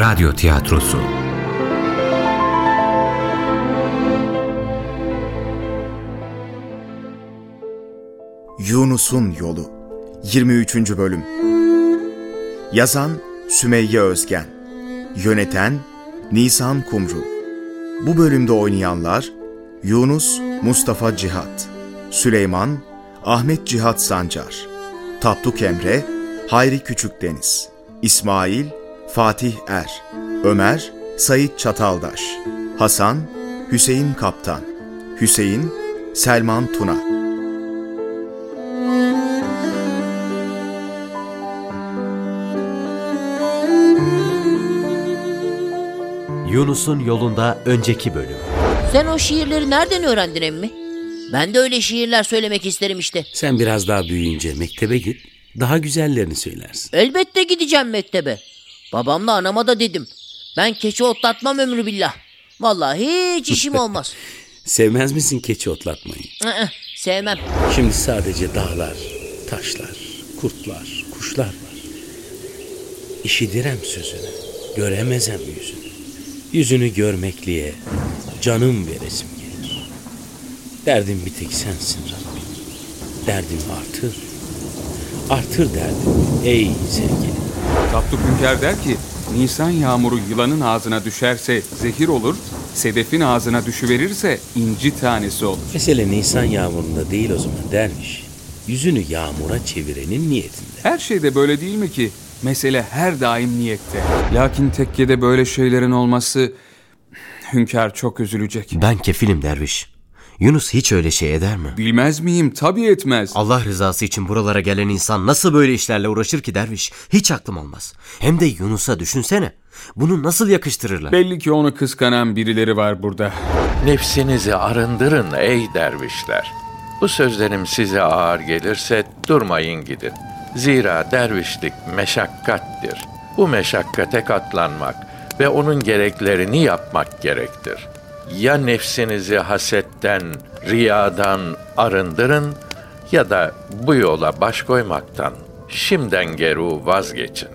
Radyo Tiyatrosu Yunus'un Yolu 23. Bölüm Yazan Sümeyye Özgen Yöneten Nisan Kumru Bu bölümde oynayanlar Yunus Mustafa Cihat Süleyman Ahmet Cihat Sancar Tapduk Emre Hayri Küçükdeniz İsmail Fatih Er Ömer Sayit Çataldaş Hasan Hüseyin Kaptan Hüseyin Selman Tuna Yunus'un yolunda önceki bölüm. Sen o şiirleri nereden öğrendin emmi? Ben de öyle şiirler söylemek isterim işte. Sen biraz daha büyüyünce mektebe git. Daha güzellerini söylersin. Elbette gideceğim mektebe. Babamla anama da dedim. Ben keçi otlatmam ömrü billah. Vallahi hiç işim olmaz. Sevmez misin keçi otlatmayı? Sevmem. Şimdi sadece dağlar, taşlar, kurtlar, kuşlar var. İşidirem sözünü, göremezem yüzünü. Yüzünü görmekliye canım veresim gelir. Derdim bir tek sensin Rabbim. Derdim artır. Artır derdim ey sevgilim. Tapduk Hünkar der ki, Nisan yağmuru yılanın ağzına düşerse zehir olur, sedefin ağzına düşüverirse inci tanesi olur. Mesele Nisan yağmurunda değil o zaman dermiş. Yüzünü yağmura çevirenin niyetinde. Her şeyde böyle değil mi ki? Mesele her daim niyette. Lakin tekkede böyle şeylerin olması... Hünkar çok üzülecek. Ben kefilim derviş. Yunus hiç öyle şey eder mi? Bilmez miyim? Tabii etmez. Allah rızası için buralara gelen insan nasıl böyle işlerle uğraşır ki derviş? Hiç aklım olmaz. Hem de Yunus'a düşünsene. Bunu nasıl yakıştırırlar? Belli ki onu kıskanan birileri var burada. Nefsinizi arındırın ey dervişler. Bu sözlerim size ağır gelirse durmayın gidin. Zira dervişlik meşakkattir. Bu meşakkate katlanmak ve onun gereklerini yapmak gerektir. Ya nefsinizi hasetten, riyadan arındırın ya da bu yola baş koymaktan şimden geru vazgeçin.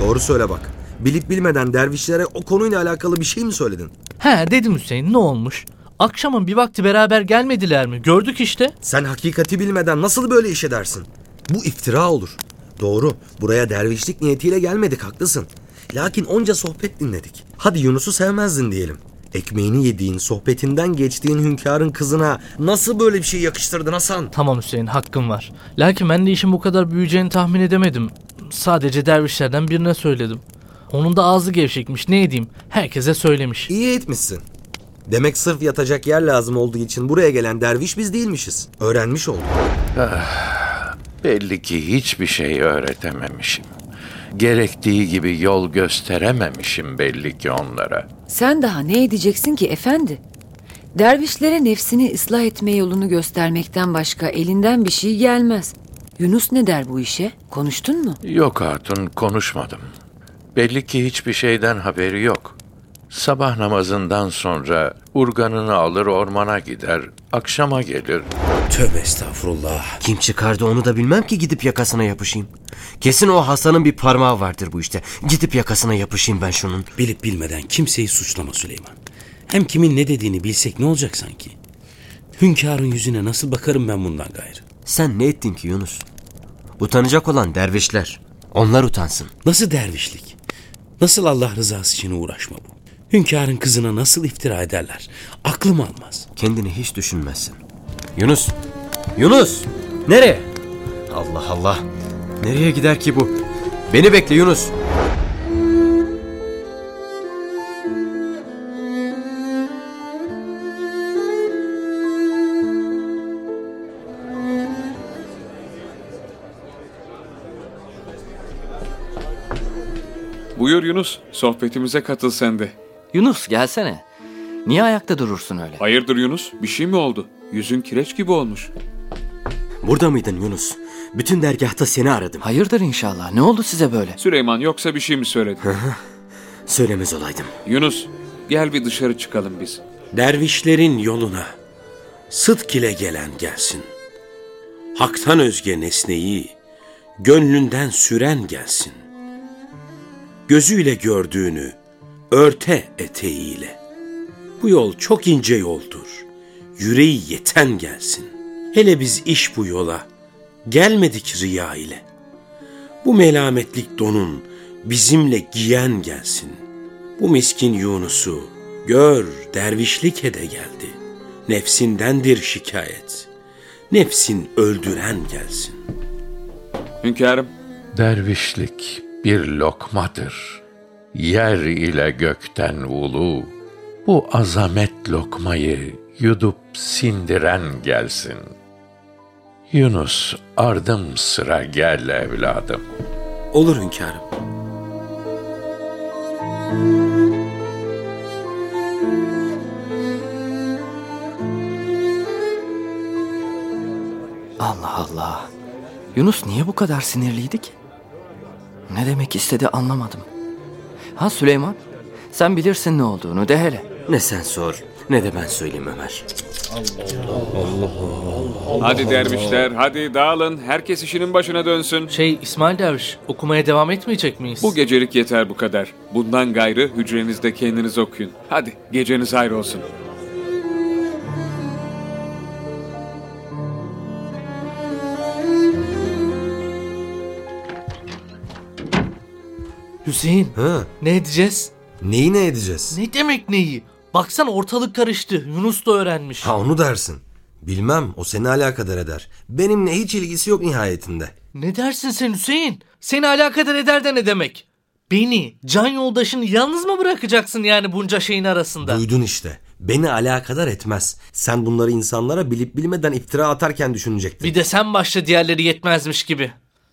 Doğru söyle bak. Bilip bilmeden dervişlere o konuyla alakalı bir şey mi söyledin? He dedim Hüseyin ne olmuş? Akşamın bir vakti beraber gelmediler mi? Gördük işte. Sen hakikati bilmeden nasıl böyle iş edersin? Bu iftira olur. Doğru. Buraya dervişlik niyetiyle gelmedik haklısın. Lakin onca sohbet dinledik. Hadi Yunus'u sevmezdin diyelim. Ekmeğini yediğin, sohbetinden geçtiğin hünkârın kızına nasıl böyle bir şey yakıştırdın Hasan? Tamam Hüseyin hakkım var. Lakin ben de işin bu kadar büyüyeceğini tahmin edemedim. Sadece dervişlerden birine söyledim. Onun da ağzı gevşekmiş ne edeyim. Herkese söylemiş. İyi etmişsin. Demek sırf yatacak yer lazım olduğu için buraya gelen derviş biz değilmişiz. Öğrenmiş olduk. Belli ki hiçbir şey öğretememişim. Gerektiği gibi yol gösterememişim belli ki onlara. Sen daha ne edeceksin ki efendi? Dervişlere nefsini ıslah etme yolunu göstermekten başka elinden bir şey gelmez. Yunus ne der bu işe? Konuştun mu? Yok hatun konuşmadım. Belli ki hiçbir şeyden haberi yok. Sabah namazından sonra urganını alır ormana gider, akşama gelir. Tövbe estağfurullah. Kim çıkardı onu da bilmem ki gidip yakasına yapışayım. Kesin o Hasan'ın bir parmağı vardır bu işte. Gidip yakasına yapışayım ben şunun. Bilip bilmeden kimseyi suçlama Süleyman. Hem kimin ne dediğini bilsek ne olacak sanki? Hünkârın yüzüne nasıl bakarım ben bundan gayrı? Sen ne ettin ki Yunus? Utanacak olan dervişler. Onlar utansın. Nasıl dervişlik? Nasıl Allah rızası için uğraşma bu? Hünkârın kızına nasıl iftira ederler? Aklım almaz. Kendini hiç düşünmezsin. Yunus! Yunus! Nereye? Allah Allah! Nereye gider ki bu? Beni bekle Yunus! Buyur Yunus, sohbetimize katıl sen de. Yunus gelsene. Niye ayakta durursun öyle? Hayırdır Yunus, bir şey mi oldu? Yüzün kireç gibi olmuş. Burada mıydın Yunus? Bütün dergahta seni aradım. Hayırdır inşallah. Ne oldu size böyle? Süleyman yoksa bir şey mi söyledi? Söylemez olaydım. Yunus, gel bir dışarı çıkalım biz. Dervişlerin yoluna sıdk ile gelen gelsin. Hak'tan özge nesneyi gönlünden süren gelsin. gözüyle gördüğünü örte eteğiyle. Bu yol çok ince yoldur. Yüreği yeten gelsin. Hele biz iş bu yola gelmedik riya ile. Bu melametlik donun bizimle giyen gelsin. Bu miskin Yunus'u gör dervişlik ede geldi. Nefsindendir şikayet. Nefsin öldüren gelsin. Hünkârım, Dervişlik bir lokmadır. Yer ile gökten ulu. Bu azamet lokmayı yudup sindiren gelsin. Yunus ardım sıra gel evladım. Olur hünkârım. Allah Allah. Yunus niye bu kadar sinirliydi ki? Ne demek istedi anlamadım. Ha Süleyman, sen bilirsin ne olduğunu de hele. Ne sen sor ne de ben söyleyeyim Ömer. hadi dervişler, hadi dağılın. Herkes işinin başına dönsün. Şey İsmail Derviş okumaya devam etmeyecek miyiz? Bu gecelik yeter bu kadar. Bundan gayrı hücrenizde kendiniz okuyun. Hadi, geceniz hayır olsun. Hüseyin Ha, ne edeceğiz? neyi ne edeceğiz? Ne demek neyi? Baksana ortalık karıştı. Yunus da öğrenmiş. Ha onu dersin. Bilmem o seni alakadar eder. Benimle hiç ilgisi yok nihayetinde. Ne dersin sen Hüseyin? Seni alakadar eder de ne demek? Beni, can yoldaşını yalnız mı bırakacaksın yani bunca şeyin arasında? Duydun işte. Beni alakadar etmez. Sen bunları insanlara bilip bilmeden iftira atarken düşünecektin. Bir de sen başla diğerleri yetmezmiş gibi.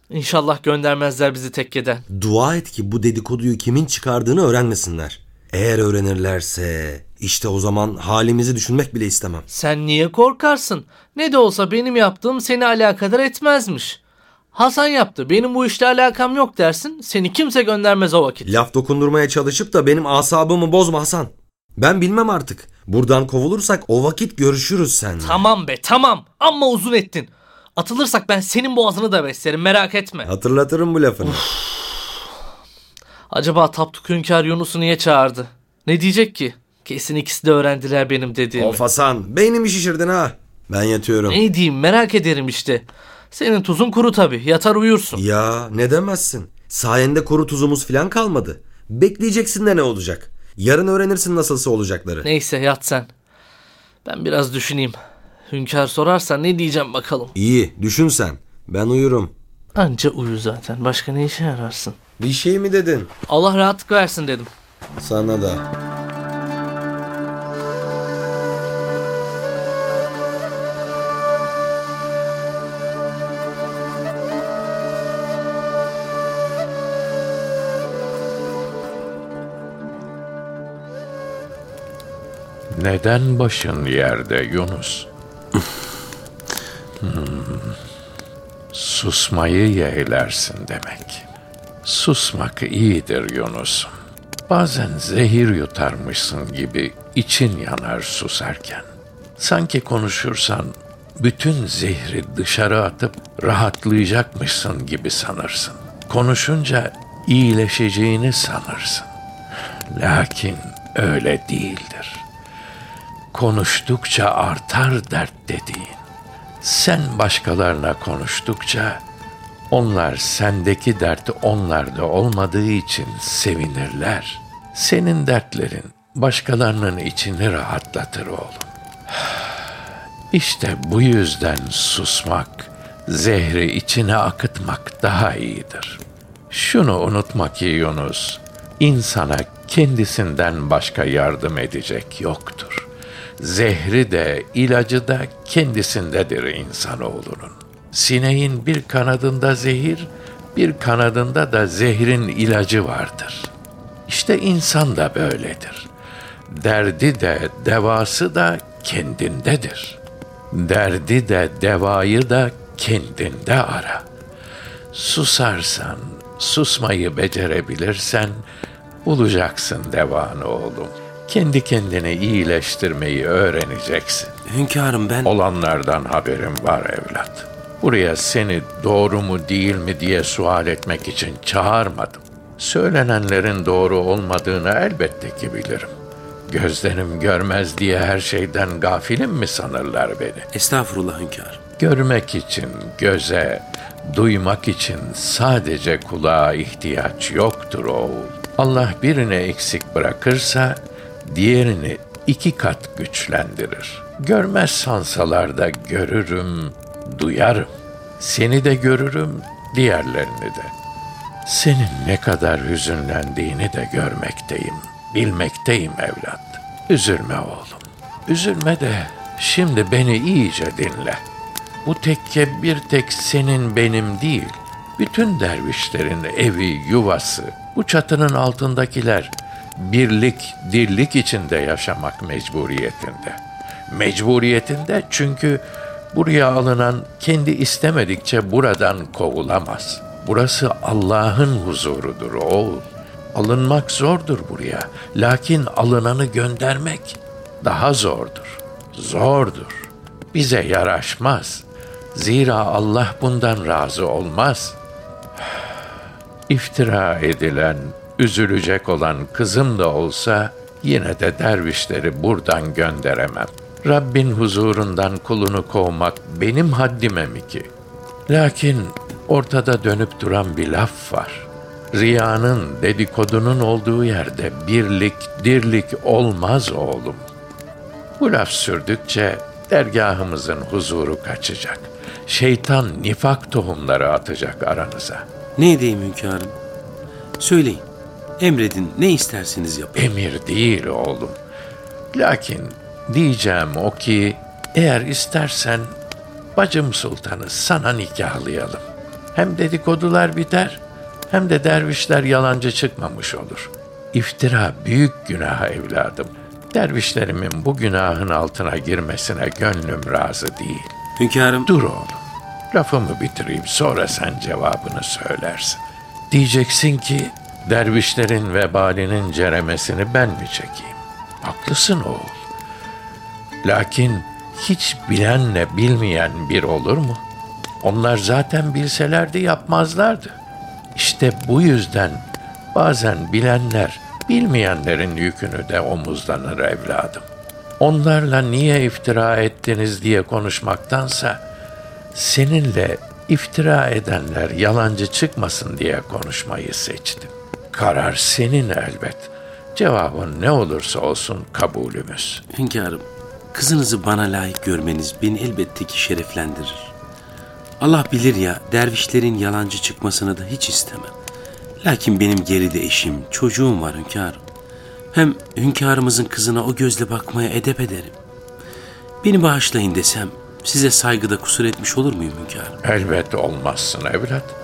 İnşallah göndermezler bizi tekkeden. Dua et ki bu dedikoduyu kimin çıkardığını öğrenmesinler. Eğer öğrenirlerse işte o zaman halimizi düşünmek bile istemem. Sen niye korkarsın? Ne de olsa benim yaptığım seni alakadar etmezmiş. Hasan yaptı. Benim bu işle alakam yok dersin. Seni kimse göndermez o vakit. Laf dokundurmaya çalışıp da benim asabımı bozma Hasan. Ben bilmem artık. Buradan kovulursak o vakit görüşürüz seninle. Tamam be tamam. Amma uzun ettin. Atılırsak ben senin boğazını da beslerim merak etme. Hatırlatırım bu lafını. Acaba Tapduk Hünkar Yunus'u niye çağırdı? Ne diyecek ki? Kesin ikisi de öğrendiler benim dediğimi. Of Hasan beynimi şişirdin ha. Ben yatıyorum. Ne diyeyim merak ederim işte. Senin tuzun kuru tabi. Yatar uyursun. Ya ne demezsin. Sayende kuru tuzumuz falan kalmadı. Bekleyeceksin de ne olacak? Yarın öğrenirsin nasılsa olacakları. Neyse yat sen. Ben biraz düşüneyim. Hünkar sorarsa ne diyeceğim bakalım. İyi düşün sen. Ben uyurum. Anca uyu zaten. Başka ne işe yararsın? Bir şey mi dedin? Allah rahatlık versin dedim. Sana da. Neden başın yerde Yunus? Hmm. Susmayı yeğlersin demek. Susmak iyidir Yunus. Bazen zehir yutarmışsın gibi için yanar susarken. Sanki konuşursan bütün zehri dışarı atıp rahatlayacakmışsın gibi sanırsın. Konuşunca iyileşeceğini sanırsın. Lakin öyle değildir. Konuştukça artar dert dediğin. Sen başkalarına konuştukça onlar sendeki dert onlarda olmadığı için sevinirler. Senin dertlerin başkalarının içini rahatlatır oğlum. İşte bu yüzden susmak, zehri içine akıtmak daha iyidir. Şunu unutma ki Yunus, insana kendisinden başka yardım edecek yoktur. Zehri de ilacı da kendisindedir insanoğlunun. Sineğin bir kanadında zehir, bir kanadında da zehrin ilacı vardır. İşte insan da böyledir. Derdi de devası da kendindedir. Derdi de devayı da kendinde ara. Susarsan, susmayı becerebilirsen bulacaksın devanı oğlum. Kendi kendini iyileştirmeyi öğreneceksin. Hünkârım ben... Olanlardan haberim var evlat. Buraya seni doğru mu değil mi diye sual etmek için çağırmadım. Söylenenlerin doğru olmadığını elbette ki bilirim. Gözlerim görmez diye her şeyden gafilim mi sanırlar beni? Estağfurullah hünkârım. Görmek için göze, duymak için sadece kulağa ihtiyaç yoktur oğul. Allah birini eksik bırakırsa diğerini iki kat güçlendirir. Görmez sansalar da görürüm, duyarım. Seni de görürüm, diğerlerini de. Senin ne kadar hüzünlendiğini de görmekteyim, bilmekteyim evlat. Üzülme oğlum, üzülme de şimdi beni iyice dinle. Bu tekke bir tek senin benim değil, bütün dervişlerin evi, yuvası, bu çatının altındakiler birlik, dirlik içinde yaşamak mecburiyetinde. Mecburiyetinde çünkü buraya alınan kendi istemedikçe buradan kovulamaz. Burası Allah'ın huzurudur oğul. Alınmak zordur buraya. Lakin alınanı göndermek daha zordur. Zordur. Bize yaraşmaz. Zira Allah bundan razı olmaz. İftira edilen, üzülecek olan kızım da olsa yine de dervişleri buradan gönderemem. Rabbin huzurundan kulunu kovmak benim haddime mi ki? Lakin ortada dönüp duran bir laf var. Riyanın, dedikodunun olduğu yerde birlik, dirlik olmaz oğlum. Bu laf sürdükçe dergahımızın huzuru kaçacak. Şeytan nifak tohumları atacak aranıza. Ne edeyim hünkârım? Söyleyin. Emredin ne isterseniz yapın. Emir değil oğlum. Lakin diyeceğim o ki eğer istersen bacım sultanı sana nikahlayalım. Hem dedikodular biter hem de dervişler yalancı çıkmamış olur. İftira büyük günah evladım. Dervişlerimin bu günahın altına girmesine gönlüm razı değil. Hünkârım Dur oğlum. Lafımı bitireyim sonra sen cevabını söylersin. Diyeceksin ki dervişlerin vebalinin ceremesini ben mi çekeyim? Haklısın oğul. Lakin hiç bilenle bilmeyen bir olur mu? Onlar zaten bilselerdi yapmazlardı. İşte bu yüzden bazen bilenler bilmeyenlerin yükünü de omuzlanır evladım. Onlarla niye iftira ettiniz diye konuşmaktansa seninle iftira edenler yalancı çıkmasın diye konuşmayı seçtim. Karar senin elbet. Cevabın ne olursa olsun kabulümüz. Hünkârım, kızınızı bana layık görmeniz beni elbette ki şereflendirir. Allah bilir ya, dervişlerin yalancı çıkmasını da hiç istemem. Lakin benim geride eşim, çocuğum var hünkârım. Hem hünkârımızın kızına o gözle bakmaya edep ederim. Beni bağışlayın desem, size saygıda kusur etmiş olur muyum hünkârım? Elbet olmazsın evlat.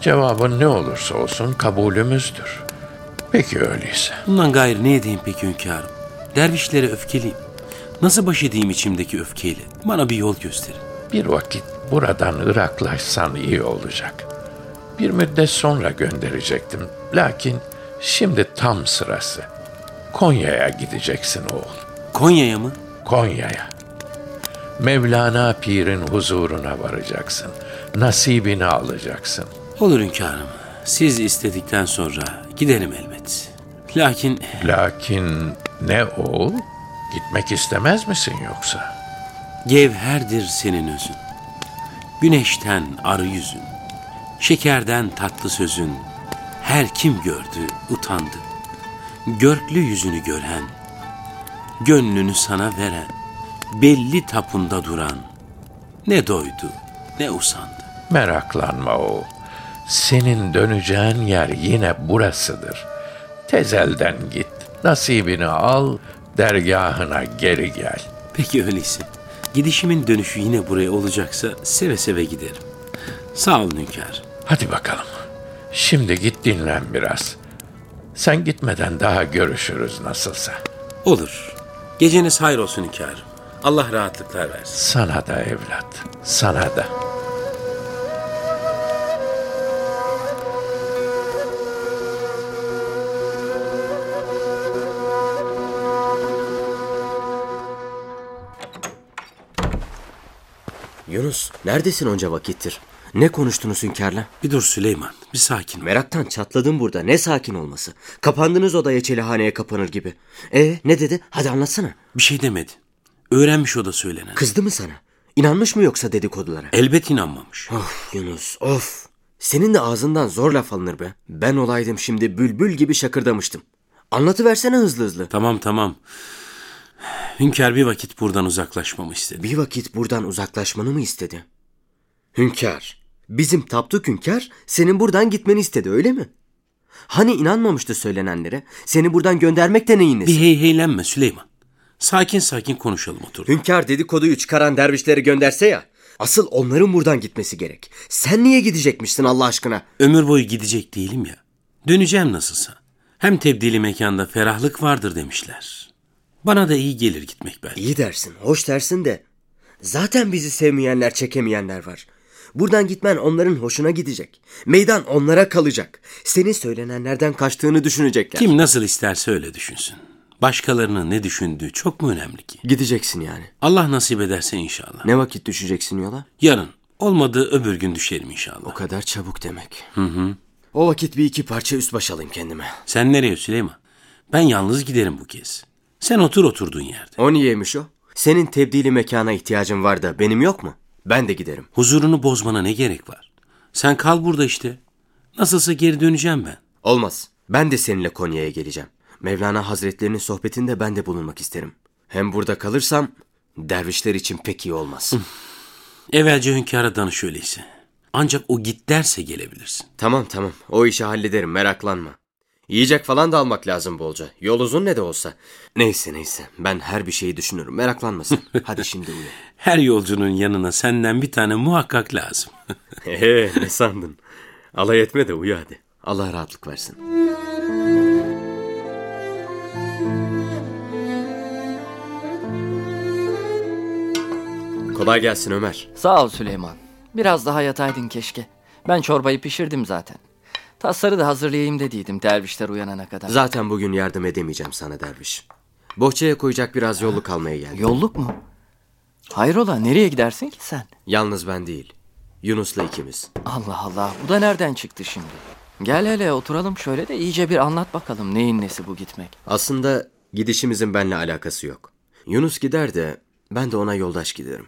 Cevabın ne olursa olsun kabulümüzdür. Peki öyleyse. Bundan gayrı ne edeyim peki hünkârım? Dervişlere öfkeliyim. Nasıl baş edeyim içimdeki öfkeyle? Bana bir yol gösterin. Bir vakit buradan Iraklaşsan iyi olacak. Bir müddet sonra gönderecektim. Lakin şimdi tam sırası. Konya'ya gideceksin oğul. Konya'ya mı? Konya'ya. Mevlana Pir'in huzuruna varacaksın. Nasibini alacaksın. Olur hünkârım. Siz istedikten sonra giderim elbet. Lakin Lakin ne oğul? Gitmek istemez misin yoksa? gevherdir senin özün. Güneşten arı yüzün. Şekerden tatlı sözün. Her kim gördü utandı. Görklü yüzünü gören. Gönlünü sana veren. Belli tapunda duran. Ne doydu ne usandı. Meraklanma oğul. Senin döneceğin yer yine burasıdır. Tezelden git, nasibini al, dergahına geri gel. Peki öyleyse. Gidişimin dönüşü yine buraya olacaksa seve seve giderim. Sağ olun hünkâr. Hadi bakalım. Şimdi git dinlen biraz. Sen gitmeden daha görüşürüz nasılsa. Olur. Geceniz hayır olsun hünkârım. Allah rahatlıklar versin. Sana da evlat, sana da. Yunus, neredesin onca vakittir? Ne konuştunuz hünkârla? Bir dur Süleyman, bir sakin ol. Meraktan çatladım burada. Ne sakin olması. Kapandınız odaya çelihaneye kapanır gibi. E ne dedi? Hadi anlatsana. Bir şey demedi. Öğrenmiş o da söylenen. Kızdı mı sana? İnanmış mı yoksa dedikodulara? Elbet inanmamış. Of Yunus of. Senin de ağzından zor laf alınır be. Ben olaydım şimdi bülbül gibi şakırdamıştım. Anlatıversene hızlı hızlı. Tamam tamam. Hünkâr bir vakit buradan uzaklaşmamı istedi. Bir vakit buradan uzaklaşmanı mı istedi? Hünkâr. Bizim taptuk hünkâr senin buradan gitmeni istedi öyle mi? Hani inanmamıştı söylenenlere? Seni buradan göndermek de neyin nesi? Bir heyheylenme Süleyman. Sakin sakin konuşalım otur. Hünkâr dedikoduyu çıkaran dervişleri gönderse ya. Asıl onların buradan gitmesi gerek. Sen niye gidecekmişsin Allah aşkına? Ömür boyu gidecek değilim ya. Döneceğim nasılsa. Hem tebdili mekanda ferahlık vardır demişler. Bana da iyi gelir gitmek belki. İyi dersin, hoş dersin de. Zaten bizi sevmeyenler, çekemeyenler var. Buradan gitmen onların hoşuna gidecek. Meydan onlara kalacak. Senin söylenenlerden kaçtığını düşünecekler. Kim nasıl isterse öyle düşünsün. Başkalarının ne düşündüğü çok mu önemli ki? Gideceksin yani. Allah nasip ederse inşallah. Ne vakit düşeceksin yola? Yarın. Olmadı öbür gün düşerim inşallah. O kadar çabuk demek. Hı hı. O vakit bir iki parça üst baş alayım kendime. Sen nereye Süleyman? Ben yalnız giderim bu kez. Sen otur oturduğun yerde. O niyeymiş o? Senin tebdili mekana ihtiyacın var da benim yok mu? Ben de giderim. Huzurunu bozmana ne gerek var? Sen kal burada işte. Nasılsa geri döneceğim ben. Olmaz. Ben de seninle Konya'ya geleceğim. Mevlana Hazretlerinin sohbetinde ben de bulunmak isterim. Hem burada kalırsam dervişler için pek iyi olmaz. Evvelce hünkâra danış öyleyse. Ancak o git derse gelebilirsin. tamam tamam o işi hallederim meraklanma. Yiyecek falan da almak lazım bolca. Yol uzun ne de olsa. Neyse neyse ben her bir şeyi düşünürüm meraklanma sen. Hadi şimdi uyu. Her yolcunun yanına senden bir tane muhakkak lazım. Eee ne sandın? Alay etme de uyu hadi. Allah rahatlık versin. Kolay gelsin Ömer. Sağ ol Süleyman. Biraz daha yataydın keşke. Ben çorbayı pişirdim zaten. Tasları da hazırlayayım dediydim dervişler uyanana kadar. Zaten bugün yardım edemeyeceğim sana derviş. Bohçaya koyacak biraz yolluk almaya geldim. Yolluk mu? Hayrola nereye gidersin ki sen? Yalnız ben değil. Yunus'la ikimiz. Allah Allah bu da nereden çıktı şimdi? Gel hele oturalım şöyle de iyice bir anlat bakalım neyin nesi bu gitmek. Aslında gidişimizin benimle alakası yok. Yunus gider de ben de ona yoldaş giderim.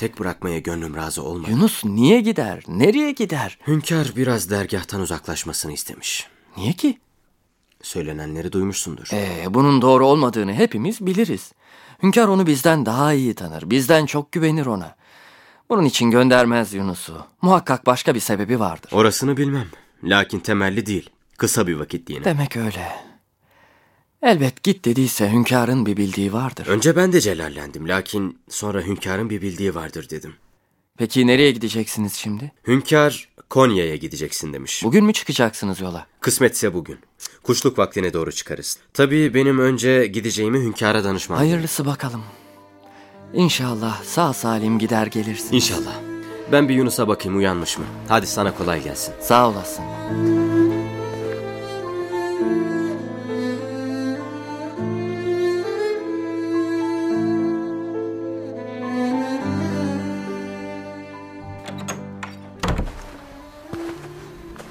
Tek bırakmaya gönlüm razı olmadı. Yunus niye gider? Nereye gider? Hünkâr biraz dergahtan uzaklaşmasını istemiş. Niye ki? Söylenenleri duymuşsundur. Ee, bunun doğru olmadığını hepimiz biliriz. Hünkâr onu bizden daha iyi tanır. Bizden çok güvenir ona. Bunun için göndermez Yunus'u. Muhakkak başka bir sebebi vardır. Orasını bilmem. Lakin temelli değil. Kısa bir vakit yine. Demek öyle. Elbet git dediyse hünkârın bir bildiği vardır. Önce ben de celallendim. Lakin sonra hünkârın bir bildiği vardır dedim. Peki nereye gideceksiniz şimdi? Hünkâr Konya'ya gideceksin demiş. Bugün mü çıkacaksınız yola? Kısmetse bugün. Kuşluk vaktine doğru çıkarız. Tabii benim önce gideceğimi hünkâra danışmam. Hayırlısı bakalım. İnşallah sağ salim gider gelirsin. İnşallah. Ben bir Yunus'a bakayım uyanmış mı? Hadi sana kolay gelsin. Sağ olasın.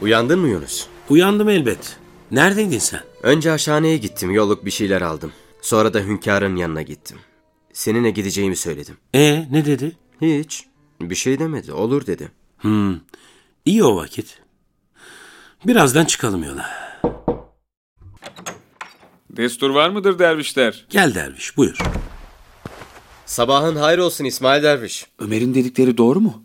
Uyandın mı Yunus? Uyandım elbet. Neredeydin sen? Önce aşhaneye gittim. Yolluk bir şeyler aldım. Sonra da hünkârın yanına gittim. Seninle gideceğimi söyledim. E ne dedi? Hiç. Bir şey demedi. Olur dedi. Hmm. İyi o vakit. Birazdan çıkalım yola. Destur var mıdır dervişler? Gel derviş buyur. Sabahın hayır olsun İsmail Derviş. Ömer'in dedikleri doğru mu?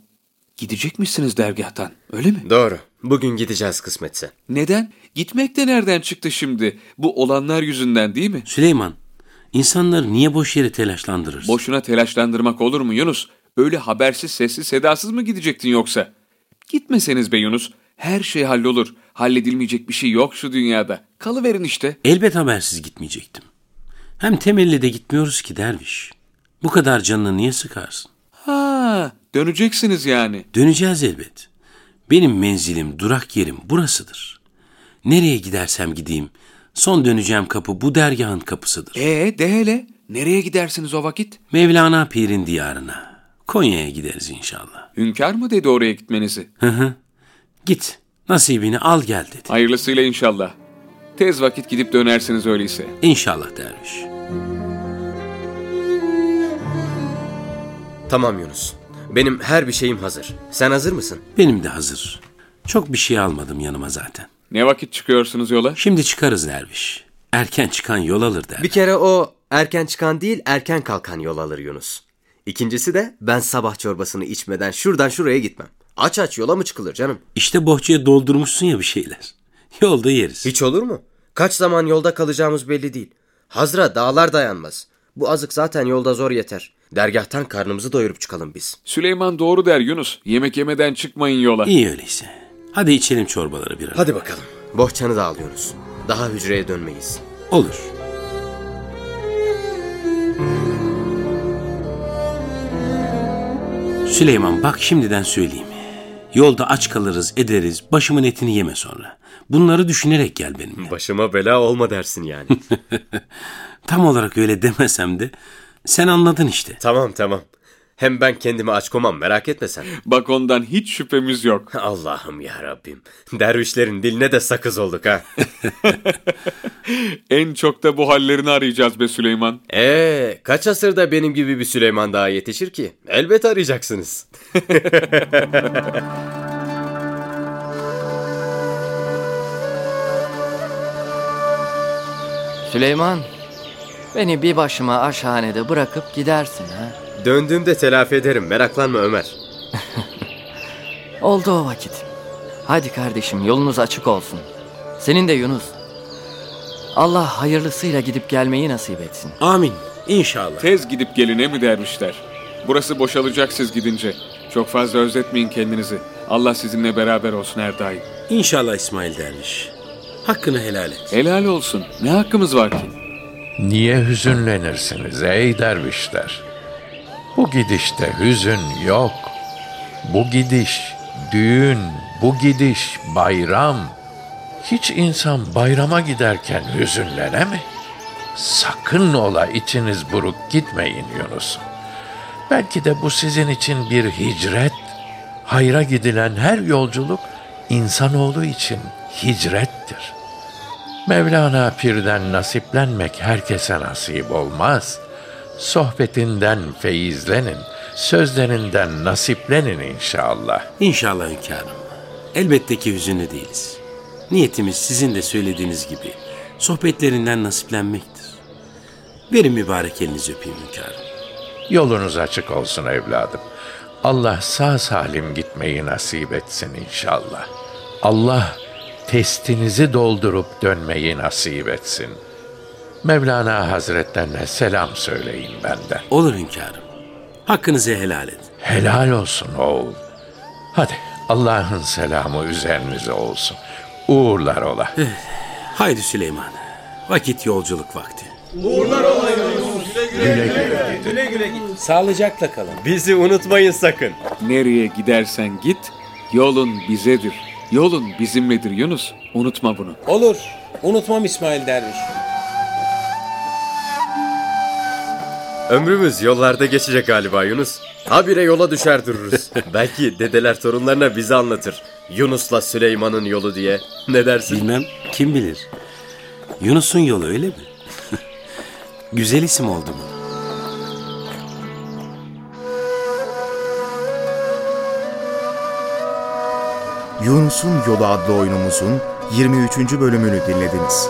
Gidecekmişsiniz dergahtan, öyle mi? Doğru. Bugün gideceğiz kısmetse. Neden? Gitmek de nereden çıktı şimdi? Bu olanlar yüzünden değil mi? Süleyman, insanları niye boş yere telaşlandırırsın? Boşuna telaşlandırmak olur mu Yunus? Öyle habersiz, sessiz, sedasız mı gidecektin yoksa? Gitmeseniz be Yunus. Her şey hallolur. Halledilmeyecek bir şey yok şu dünyada. Kalıverin işte. Elbet habersiz gitmeyecektim. Hem temelli de gitmiyoruz ki derviş. Bu kadar canını niye sıkarsın? Ha, döneceksiniz yani. Döneceğiz elbet. Benim menzilim, durak yerim burasıdır. Nereye gidersem gideyim, son döneceğim kapı bu dergahın kapısıdır. Ee, de hele. Nereye gidersiniz o vakit? Mevlana Pir'in diyarına, Konya'ya gideriz inşallah. Hünkâr mı dedi oraya gitmenizi? Hı hı. Git. Nasibini al gel dedi. Hayırlısıyla inşallah. Tez vakit gidip dönersiniz öyleyse. İnşallah derviş. Tamam Yunus. Benim her bir şeyim hazır. Sen hazır mısın? Benim de hazır. Çok bir şey almadım yanıma zaten. Ne vakit çıkıyorsunuz yola? Şimdi çıkarız derviş. Erken çıkan yol alır der. Bir kere o erken çıkan değil erken kalkan yol alır Yunus. İkincisi de ben sabah çorbasını içmeden şuradan şuraya gitmem. Aç aç yola mı çıkılır canım? İşte bohçaya doldurmuşsun ya bir şeyler. Yolda yeriz. Hiç olur mu? Kaç zaman yolda kalacağımız belli değil. Hazra dağlar dayanmaz. Bu azık zaten yolda zor yeter. Dergahtan karnımızı doyurup çıkalım biz. Süleyman doğru der Yunus. Yemek yemeden çıkmayın yola. İyi öyleyse. Hadi içelim çorbaları bir an. Hadi bakalım. Bohçanı da al Yunus. Daha hücreye dönmeyiz. Olur. Süleyman bak şimdiden söyleyeyim. Yolda aç kalırız ederiz başımın etini yeme sonra. Bunları düşünerek gel benimle. Başıma bela olma dersin yani. Tam olarak öyle demesem de sen anladın işte. tamam tamam. Hem ben kendimi aç komam merak etme sen. Bak ondan hiç şüphemiz yok. Allah'ım ya Rabbim. Dervişlerin diline de sakız olduk ha. En çok da bu hallerini arayacağız be Süleyman. Ee, kaç asırda benim gibi bir Süleyman daha yetişir ki? Elbet arayacaksınız. Süleyman, beni bir başıma aşhanede bırakıp gidersin ha. Döndüğümde telafi ederim meraklanma Ömer. Oldu o vakit. Hadi kardeşim yolunuz açık olsun. Senin de Yunus. Allah hayırlısıyla gidip gelmeyi nasip etsin. Amin. İnşallah. Tez gidip geline mi dermişler? Burası boşalacak siz gidince. Çok fazla özletmeyin kendinizi. Allah sizinle beraber olsun her daim. İnşallah İsmail derviş. Hakkını helal et. Helal olsun. Ne hakkımız var ki? Niye hüzünlenirsiniz ey dervişler? Bu gidişte hüzün yok. Bu gidiş düğün, bu gidiş bayram. Hiç insan bayrama giderken hüzünlene mi? Sakın ola içiniz buruk gitmeyin Yunus. Belki de bu sizin için bir hicret. Hayra gidilen her yolculuk insanoğlu için hicrettir. Mevlana Pir'den nasiplenmek herkese nasip olmaz. Sohbetinden feyizlenin, sözlerinden nasiplenin inşallah. İnşallah hünkârım. Elbette ki hüzünlü değiliz. Niyetimiz sizin de söylediğiniz gibi sohbetlerinden nasiplenmektir. Verin mübarek elinizi öpeyim hünkârım. Yolunuz açık olsun evladım. Allah sağ salim gitmeyi nasip etsin inşallah. Allah testinizi doldurup dönmeyi nasip etsin. Mevlana Hazretlerine selam söyleyin benden. Olur hünkârım. Hakkınızı helal edin. Helal olsun oğul. Hadi Allah'ın selamı üzerinize olsun. Uğurlar ola. Haydi Süleyman. Vakit yolculuk vakti. Güle güle. Sağlıcakla kalın. Bizi unutmayın sakın. Nereye gidersen git, yolun bizedir. Yolun bizimledir Yunus. Unutma bunu. Olur. Unutmam İsmail derviş. Ömrümüz yollarda geçecek galiba Yunus. Habire yola düşer dururuz. Belki dedeler torunlarına bizi anlatır. Yunus'la Süleyman'ın yolu diye. Ne dersin? Bilmem kim bilir. Yunus'un yolu öyle mi? Güzel isim oldu mu? Yunus'un Yolu adlı oyunumuzun 23. bölümünü dinlediniz.